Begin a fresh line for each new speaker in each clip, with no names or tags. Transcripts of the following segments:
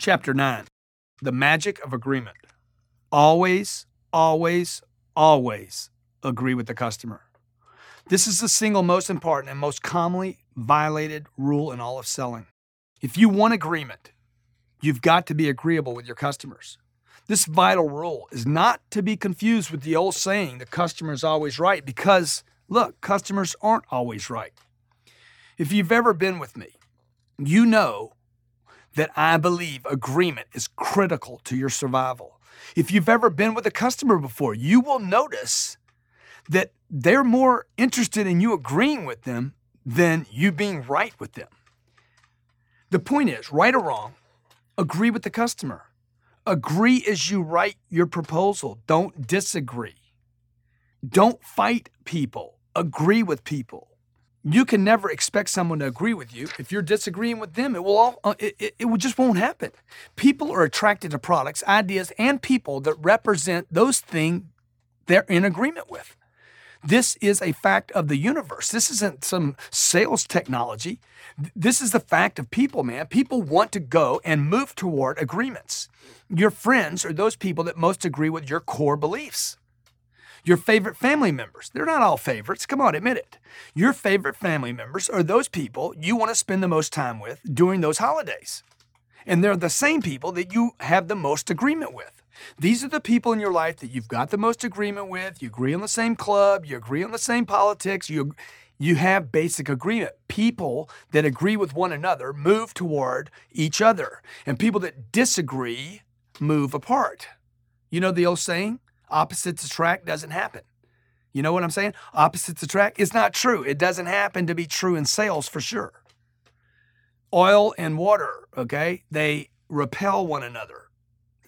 Chapter 9 The Magic of Agreement. Always, always, always agree with the customer. This is the single most important and most commonly violated rule in all of selling. If you want agreement, you've got to be agreeable with your customers. This vital rule is not to be confused with the old saying, the customer is always right, because look, customers aren't always right. If you've ever been with me, you know that I believe agreement is critical to your survival. If you've ever been with a customer before, you will notice that they're more interested in you agreeing with them than you being right with them. The point is, right or wrong, agree with the customer. Agree as you write your proposal. Don't disagree. Don't fight people. Agree with people. You can never expect someone to agree with you. If you're disagreeing with them, it will all uh, it, it, it just won't happen. People are attracted to products, ideas, and people that represent those things they're in agreement with. This is a fact of the universe. This isn't some sales technology. This is the fact of people, man. People want to go and move toward agreements. Your friends are those people that most agree with your core beliefs. Your favorite family members, they're not all favorites. Come on, admit it. Your favorite family members are those people you want to spend the most time with during those holidays. And they're the same people that you have the most agreement with. These are the people in your life that you've got the most agreement with. You agree on the same club, you agree on the same politics, you you have basic agreement. People that agree with one another move toward each other, and people that disagree move apart. You know the old saying, opposites attract doesn't happen. You know what I'm saying? Opposites attract. It's not true. It doesn't happen to be true in sales for sure. Oil and water, okay? They repel one another.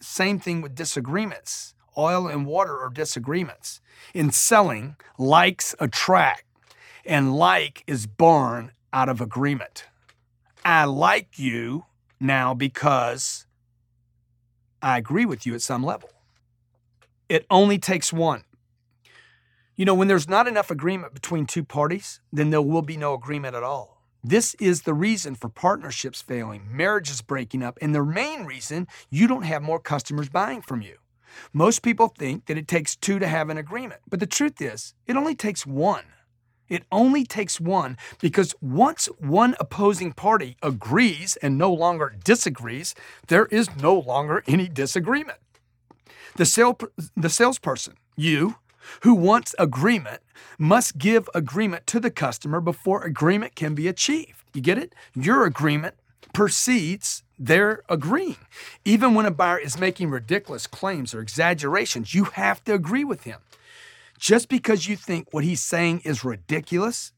Same thing with disagreements. Oil and water are disagreements. In selling, likes attract, and like is born out of agreement. I like you now because I agree with you at some level. It only takes one. You know, when there's not enough agreement between two parties, then there will be no agreement at all. This is the reason for partnerships failing, marriages breaking up, and the main reason you don't have more customers buying from you. Most people think that it takes two to have an agreement, but the truth is, it only takes one. It only takes one because once one opposing party agrees and no longer disagrees, there is no longer any disagreement. The, sale, the salesperson, you, who wants agreement must give agreement to the customer before agreement can be achieved. You get it? Your agreement precedes their agreeing. Even when a buyer is making ridiculous claims or exaggerations, you have to agree with him. Just because you think what he's saying is ridiculous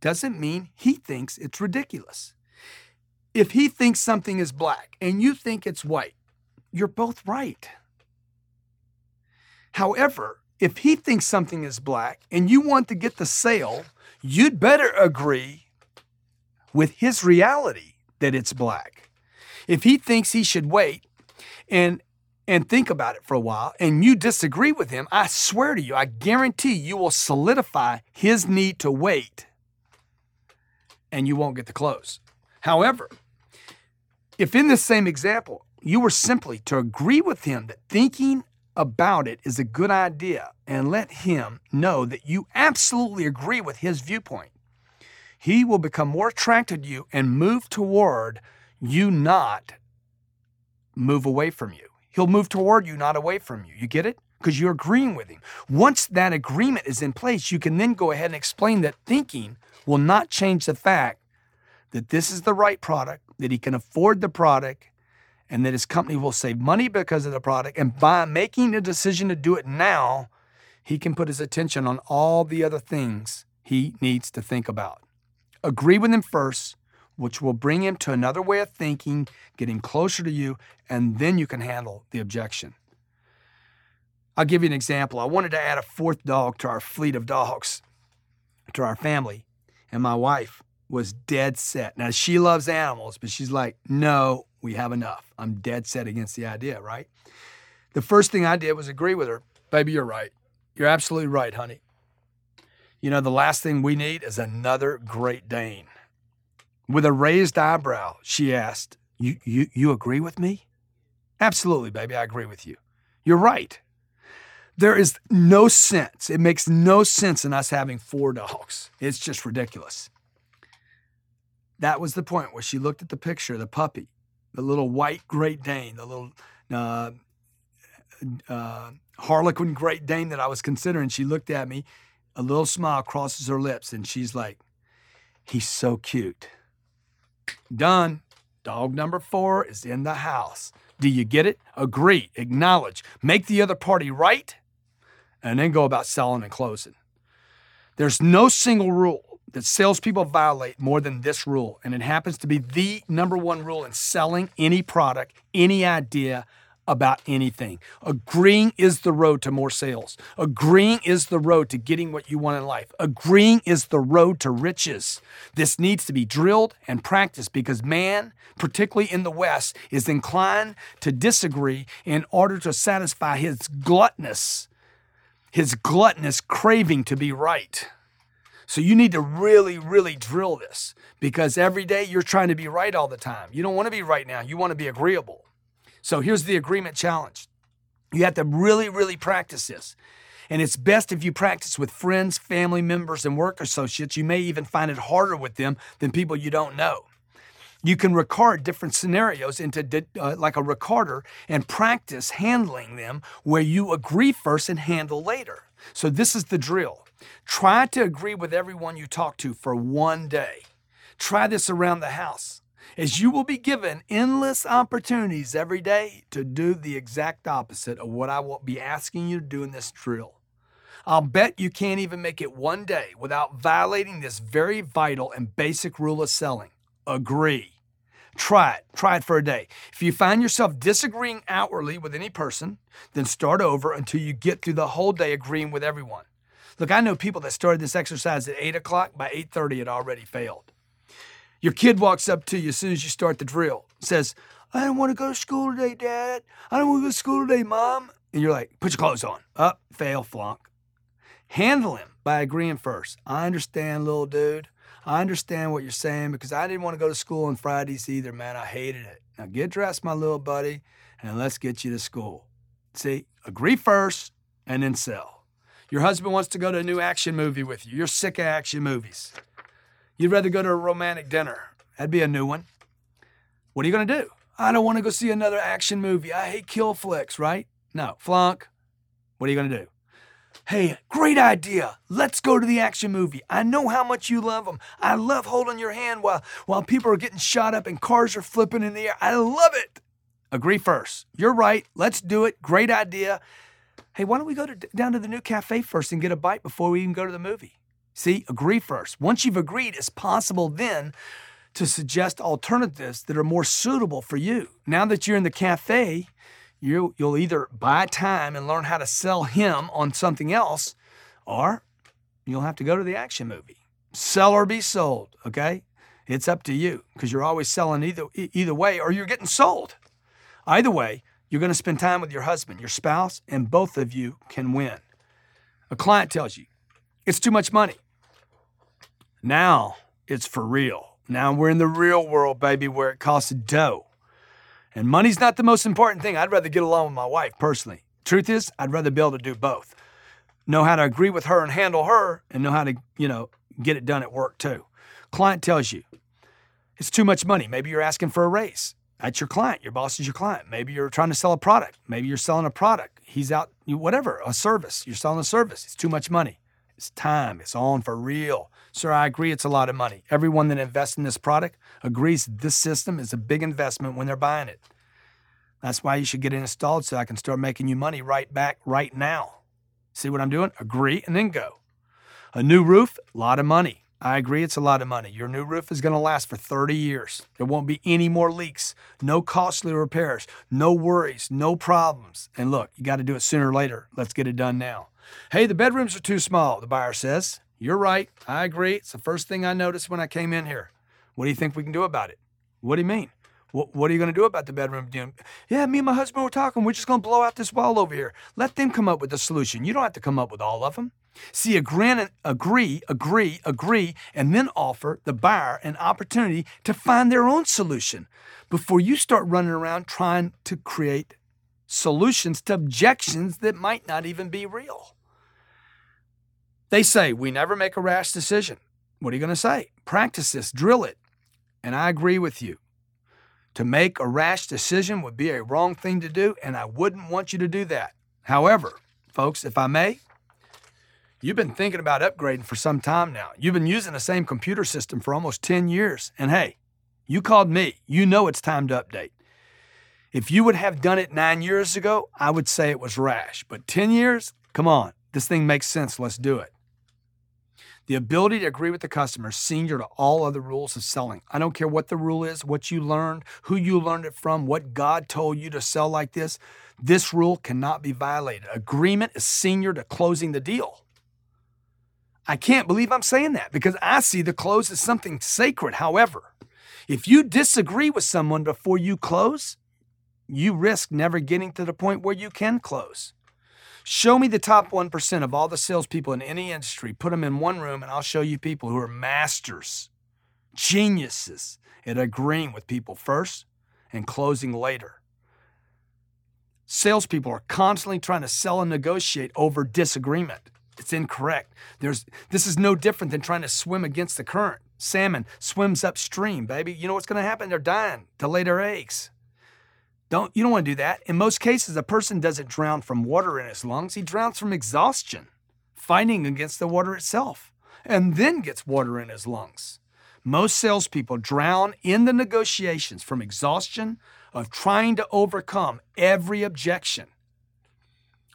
doesn't mean he thinks it's ridiculous. If he thinks something is black and you think it's white, you're both right. However, if he thinks something is black and you want to get the sale, you'd better agree with his reality that it's black. If he thinks he should wait and and think about it for a while and you disagree with him, I swear to you, I guarantee you will solidify his need to wait and you won't get the close. However, if in this same example you were simply to agree with him that thinking about it is a good idea and let him know that you absolutely agree with his viewpoint, he will become more attracted to you and move toward you, not move away from you. He'll move toward you, not away from you. You get it? Because you're agreeing with him. Once that agreement is in place, you can then go ahead and explain that thinking will not change the fact that this is the right product, that he can afford the product, and that his company will save money because of the product. And by making the decision to do it now, he can put his attention on all the other things he needs to think about. Agree with him first, which will bring him to another way of thinking, get him closer to you, and then you can handle the objection. I'll give you an example. I wanted to add a fourth dog to our fleet of dogs, to our family, and my wife was dead set. Now, she loves animals, but she's like, no, we have enough. I'm dead set against the idea, right? The first thing I did was agree with her. Baby, you're right. You're absolutely right, honey. You know, the last thing we need is another Great Dane. With a raised eyebrow, she asked, You, you, you agree with me? Absolutely, baby. I agree with you. You're right. There is no sense. It makes no sense in us having four dogs. It's just ridiculous. That was the point where she looked at the picture, of the puppy, the little white Great Dane, the little uh, uh, Harlequin Great Dane that I was considering. She looked at me, a little smile crosses her lips, and she's like, He's so cute. Done. Dog number four is in the house. Do you get it? Agree, acknowledge, make the other party right, and then go about selling and closing. There's no single rule that salespeople violate more than this rule, and it happens to be the number one rule in selling any product, any idea, about anything. Agreeing is the road to more sales. Agreeing is the road to getting what you want in life. Agreeing is the road to riches. This needs to be drilled and practiced because man, particularly in the West, is inclined to disagree in order to satisfy his gluttonous, his gluttonous craving to be right. So you need to really, really drill this because every day you're trying to be right all the time. You don't want to be right now. You want to be agreeable. So here's the agreement challenge. You have to really, really practice this. And it's best if you practice with friends, family members, and work associates. You may even find it harder with them than people you don't know. You can record different scenarios into uh, like a recorder and practice handling them where you agree first and handle later. So, this is the drill. Try to agree with everyone you talk to for one day. Try this around the house as you will be given endless opportunities every day to do the exact opposite of what I will be asking you to do in this drill. I'll bet you can't even make it one day without violating this very vital and basic rule of selling agree. Try it. Try it for a day. If you find yourself disagreeing outwardly with any person, then start over until you get through the whole day agreeing with everyone. Look, I know people that started this exercise at 8 o'clock, by 8.30 it already failed. Your kid walks up to you as soon as you start the drill, says, I don't want to go to school today, Dad. I don't want to go to school today, Mom. And you're like, put your clothes on. Up, fail, flunk. Handle him by agreeing first. I understand, little dude. I understand what you're saying because I didn't want to go to school on Fridays either, man. I hated it. Now get dressed, my little buddy, and let's get you to school. See, agree first and then sell. Your husband wants to go to a new action movie with you. You're sick of action movies. You'd rather go to a romantic dinner. That'd be a new one. What are you going to do? I don't want to go see another action movie. I hate kill flicks, right? No, flunk. What are you going to do? Hey, great idea. Let's go to the action movie. I know how much you love them. I love holding your hand while, while people are getting shot up and cars are flipping in the air. I love it. Agree first. You're right. Let's do it. Great idea. Hey, why don't we go to, down to the new cafe first and get a bite before we even go to the movie? See, agree first. Once you've agreed, it's possible then to suggest alternatives that are more suitable for you. Now that you're in the cafe, you, you'll either buy time and learn how to sell him on something else, or you'll have to go to the action movie. Sell or be sold, okay? It's up to you because you're always selling either, either way, or you're getting sold. Either way, you're going to spend time with your husband, your spouse, and both of you can win. A client tells you, it's too much money. Now it's for real. Now we're in the real world, baby, where it costs dough. And money's not the most important thing. I'd rather get along with my wife personally. Truth is, I'd rather be able to do both. Know how to agree with her and handle her, and know how to, you know, get it done at work too. Client tells you it's too much money. Maybe you're asking for a raise. That's your client. Your boss is your client. Maybe you're trying to sell a product. Maybe you're selling a product. He's out, whatever, a service. You're selling a service. It's too much money. It's time. It's on for real. Sir, I agree it's a lot of money. Everyone that invests in this product agrees this system is a big investment when they're buying it. That's why you should get it installed so I can start making you money right back right now. See what I'm doing? Agree and then go. A new roof, a lot of money. I agree it's a lot of money. Your new roof is going to last for 30 years. There won't be any more leaks, no costly repairs, no worries, no problems. And look, you got to do it sooner or later. Let's get it done now. Hey, the bedrooms are too small, the buyer says. You're right. I agree. It's the first thing I noticed when I came in here. What do you think we can do about it? What do you mean? What, what are you going to do about the bedroom? Yeah, me and my husband were talking. We're just going to blow out this wall over here. Let them come up with a solution. You don't have to come up with all of them. See, agree, agree, agree, agree, and then offer the buyer an opportunity to find their own solution before you start running around trying to create solutions to objections that might not even be real. They say, We never make a rash decision. What are you going to say? Practice this, drill it. And I agree with you. To make a rash decision would be a wrong thing to do, and I wouldn't want you to do that. However, folks, if I may, you've been thinking about upgrading for some time now. You've been using the same computer system for almost 10 years. And hey, you called me. You know it's time to update. If you would have done it nine years ago, I would say it was rash. But 10 years? Come on, this thing makes sense. Let's do it. The ability to agree with the customer senior to all other rules of selling. I don't care what the rule is, what you learned, who you learned it from, what God told you to sell like this. This rule cannot be violated. Agreement is senior to closing the deal. I can't believe I'm saying that because I see the close as something sacred. However, if you disagree with someone before you close, you risk never getting to the point where you can close. Show me the top 1% of all the salespeople in any industry. Put them in one room, and I'll show you people who are masters, geniuses at agreeing with people first and closing later. Salespeople are constantly trying to sell and negotiate over disagreement. It's incorrect. There's, this is no different than trying to swim against the current. Salmon swims upstream, baby. You know what's going to happen? They're dying to lay their eggs. Don't you don't want to do that. In most cases, a person doesn't drown from water in his lungs. He drowns from exhaustion, fighting against the water itself, and then gets water in his lungs. Most salespeople drown in the negotiations from exhaustion of trying to overcome every objection.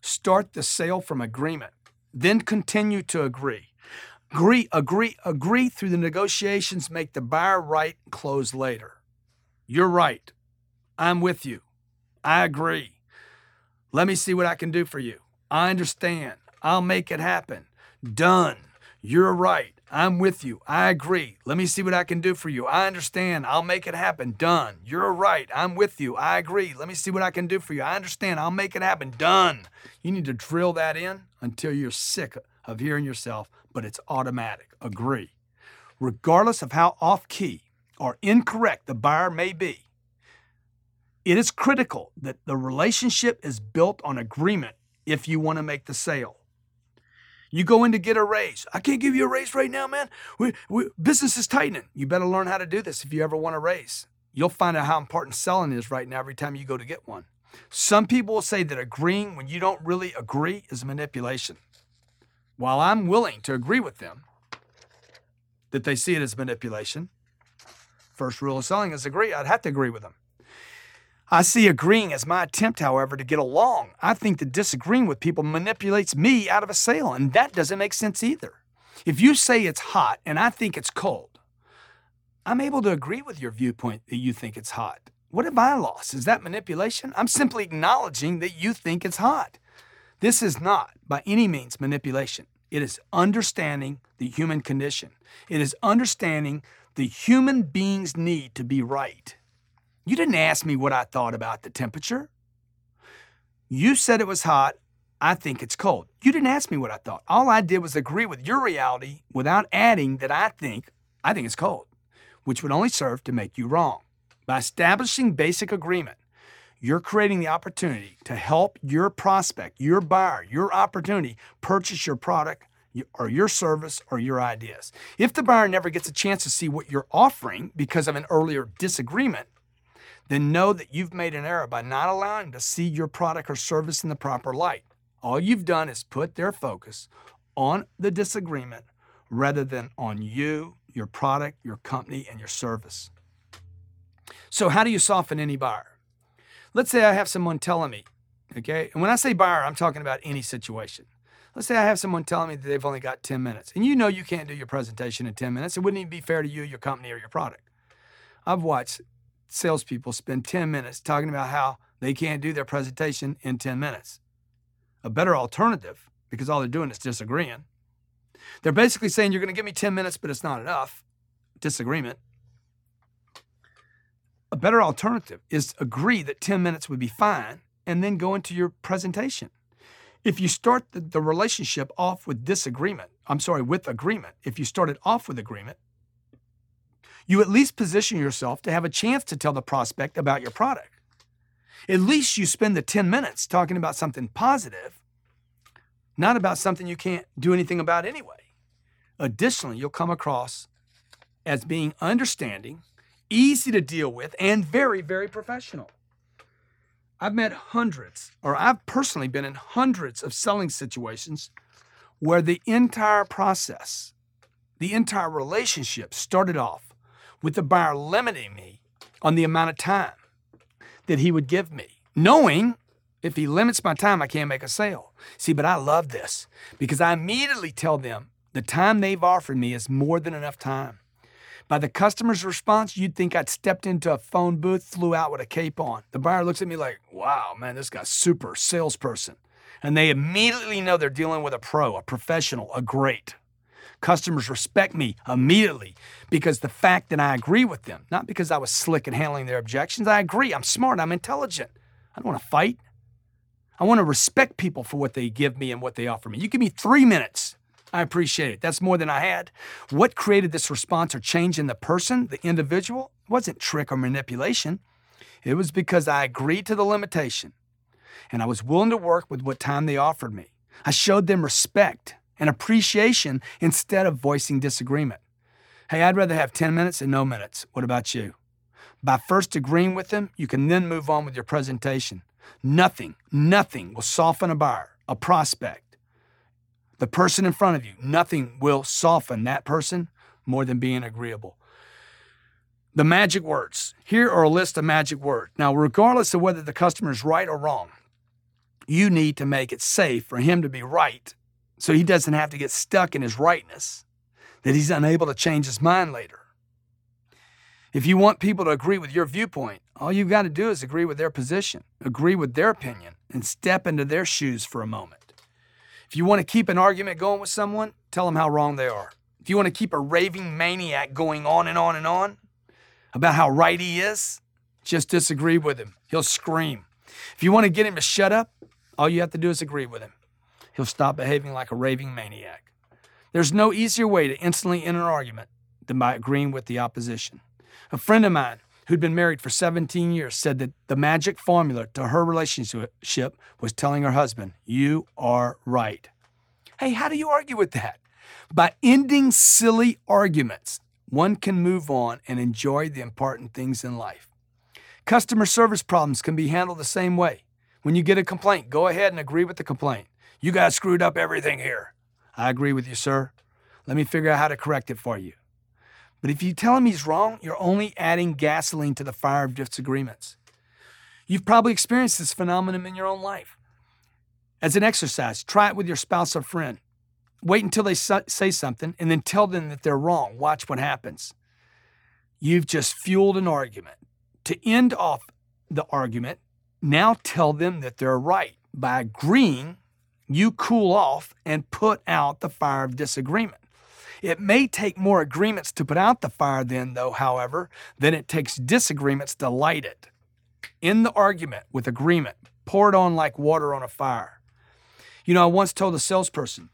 Start the sale from agreement, then continue to agree. Agree, agree, agree through the negotiations, make the buyer right, close later. You're right. I'm with you. I agree. Let me see what I can do for you. I understand. I'll make it happen. Done. You're right. I'm with you. I agree. Let me see what I can do for you. I understand. I'll make it happen. Done. You're right. I'm with you. I agree. Let me see what I can do for you. I understand. I'll make it happen. Done. You need to drill that in until you're sick of hearing yourself, but it's automatic. Agree. Regardless of how off key or incorrect the buyer may be, it is critical that the relationship is built on agreement if you want to make the sale. You go in to get a raise. I can't give you a raise right now, man. We, we, business is tightening. You better learn how to do this if you ever want a raise. You'll find out how important selling is right now every time you go to get one. Some people will say that agreeing when you don't really agree is manipulation. While I'm willing to agree with them that they see it as manipulation, first rule of selling is agree. I'd have to agree with them. I see agreeing as my attempt, however, to get along. I think that disagreeing with people manipulates me out of a sale, and that doesn't make sense either. If you say it's hot and I think it's cold, I'm able to agree with your viewpoint that you think it's hot. What have I lost? Is that manipulation? I'm simply acknowledging that you think it's hot. This is not, by any means, manipulation. It is understanding the human condition. It is understanding the human being's need to be right. You didn't ask me what I thought about the temperature. You said it was hot. I think it's cold. You didn't ask me what I thought. All I did was agree with your reality without adding that I think I think it's cold, which would only serve to make you wrong. By establishing basic agreement, you're creating the opportunity to help your prospect, your buyer, your opportunity purchase your product or your service or your ideas. If the buyer never gets a chance to see what you're offering because of an earlier disagreement, then know that you've made an error by not allowing them to see your product or service in the proper light. All you've done is put their focus on the disagreement rather than on you, your product, your company, and your service. So, how do you soften any buyer? Let's say I have someone telling me, okay, and when I say buyer, I'm talking about any situation. Let's say I have someone telling me that they've only got 10 minutes, and you know you can't do your presentation in 10 minutes. It wouldn't even be fair to you, your company, or your product. I've watched salespeople spend 10 minutes talking about how they can't do their presentation in 10 minutes. A better alternative, because all they're doing is disagreeing. They're basically saying, You're going to give me 10 minutes, but it's not enough. Disagreement. A better alternative is agree that 10 minutes would be fine and then go into your presentation. If you start the, the relationship off with disagreement, I'm sorry, with agreement, if you started off with agreement, you at least position yourself to have a chance to tell the prospect about your product. At least you spend the 10 minutes talking about something positive, not about something you can't do anything about anyway. Additionally, you'll come across as being understanding, easy to deal with, and very, very professional. I've met hundreds, or I've personally been in hundreds of selling situations where the entire process, the entire relationship started off with the buyer limiting me on the amount of time that he would give me, knowing if he limits my time, I can't make a sale. See, but I love this because I immediately tell them the time they've offered me is more than enough time. By the customer's response, you'd think I'd stepped into a phone booth, flew out with a cape on. The buyer looks at me like, wow, man, this guy's super salesperson. And they immediately know they're dealing with a pro, a professional, a great. Customers respect me immediately because the fact that I agree with them, not because I was slick in handling their objections. I agree. I'm smart. I'm intelligent. I don't want to fight. I want to respect people for what they give me and what they offer me. You give me three minutes. I appreciate it. That's more than I had. What created this response or change in the person, the individual, it wasn't trick or manipulation. It was because I agreed to the limitation and I was willing to work with what time they offered me. I showed them respect and appreciation instead of voicing disagreement. Hey, I'd rather have 10 minutes than no minutes. What about you? By first agreeing with them, you can then move on with your presentation. Nothing, nothing will soften a buyer, a prospect, the person in front of you. Nothing will soften that person more than being agreeable. The magic words. Here are a list of magic words. Now, regardless of whether the customer is right or wrong, you need to make it safe for him to be right so he doesn't have to get stuck in his rightness, that he's unable to change his mind later. If you want people to agree with your viewpoint, all you've got to do is agree with their position, agree with their opinion, and step into their shoes for a moment. If you want to keep an argument going with someone, tell them how wrong they are. If you want to keep a raving maniac going on and on and on about how right he is, just disagree with him. He'll scream. If you want to get him to shut up, all you have to do is agree with him he'll stop behaving like a raving maniac. There's no easier way to instantly end an argument than by agreeing with the opposition. A friend of mine who'd been married for 17 years said that the magic formula to her relationship was telling her husband, You are right. Hey, how do you argue with that? By ending silly arguments, one can move on and enjoy the important things in life. Customer service problems can be handled the same way. When you get a complaint, go ahead and agree with the complaint. You guys screwed up everything here. I agree with you, sir. Let me figure out how to correct it for you. But if you tell him he's wrong, you're only adding gasoline to the fire of disagreements. You've probably experienced this phenomenon in your own life. As an exercise, try it with your spouse or friend. Wait until they say something and then tell them that they're wrong. Watch what happens. You've just fueled an argument. To end off the argument, now tell them that they're right by agreeing you cool off and put out the fire of disagreement. It may take more agreements to put out the fire, then, though, however, than it takes disagreements to light it. In the argument with agreement, pour it on like water on a fire. You know, I once told a salesperson,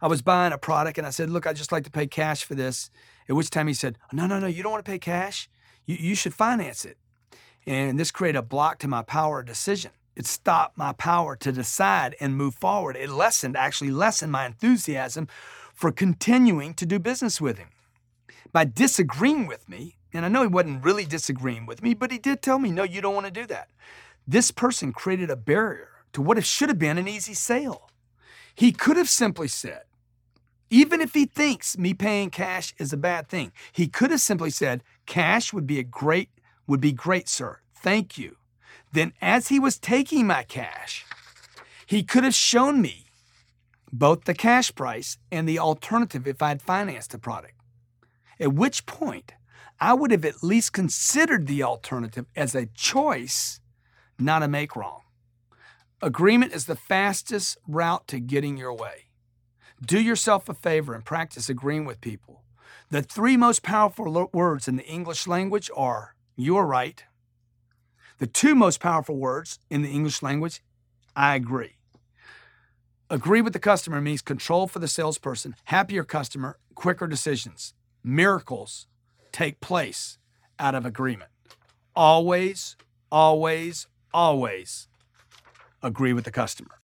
I was buying a product and I said, Look, I'd just like to pay cash for this. At which time he said, No, no, no, you don't want to pay cash. You, you should finance it. And this created a block to my power of decision. It stopped my power to decide and move forward. It lessened, actually lessened my enthusiasm for continuing to do business with him. By disagreeing with me, and I know he wasn't really disagreeing with me, but he did tell me, no, you don't want to do that. This person created a barrier to what should have been an easy sale. He could have simply said, even if he thinks me paying cash is a bad thing, he could have simply said, cash would be a great, would be great, sir. Thank you. Then, as he was taking my cash, he could have shown me both the cash price and the alternative if I'd financed the product. At which point, I would have at least considered the alternative as a choice, not a make wrong. Agreement is the fastest route to getting your way. Do yourself a favor and practice agreeing with people. The three most powerful words in the English language are You are right. The two most powerful words in the English language, I agree. Agree with the customer means control for the salesperson, happier customer, quicker decisions. Miracles take place out of agreement. Always, always, always agree with the customer.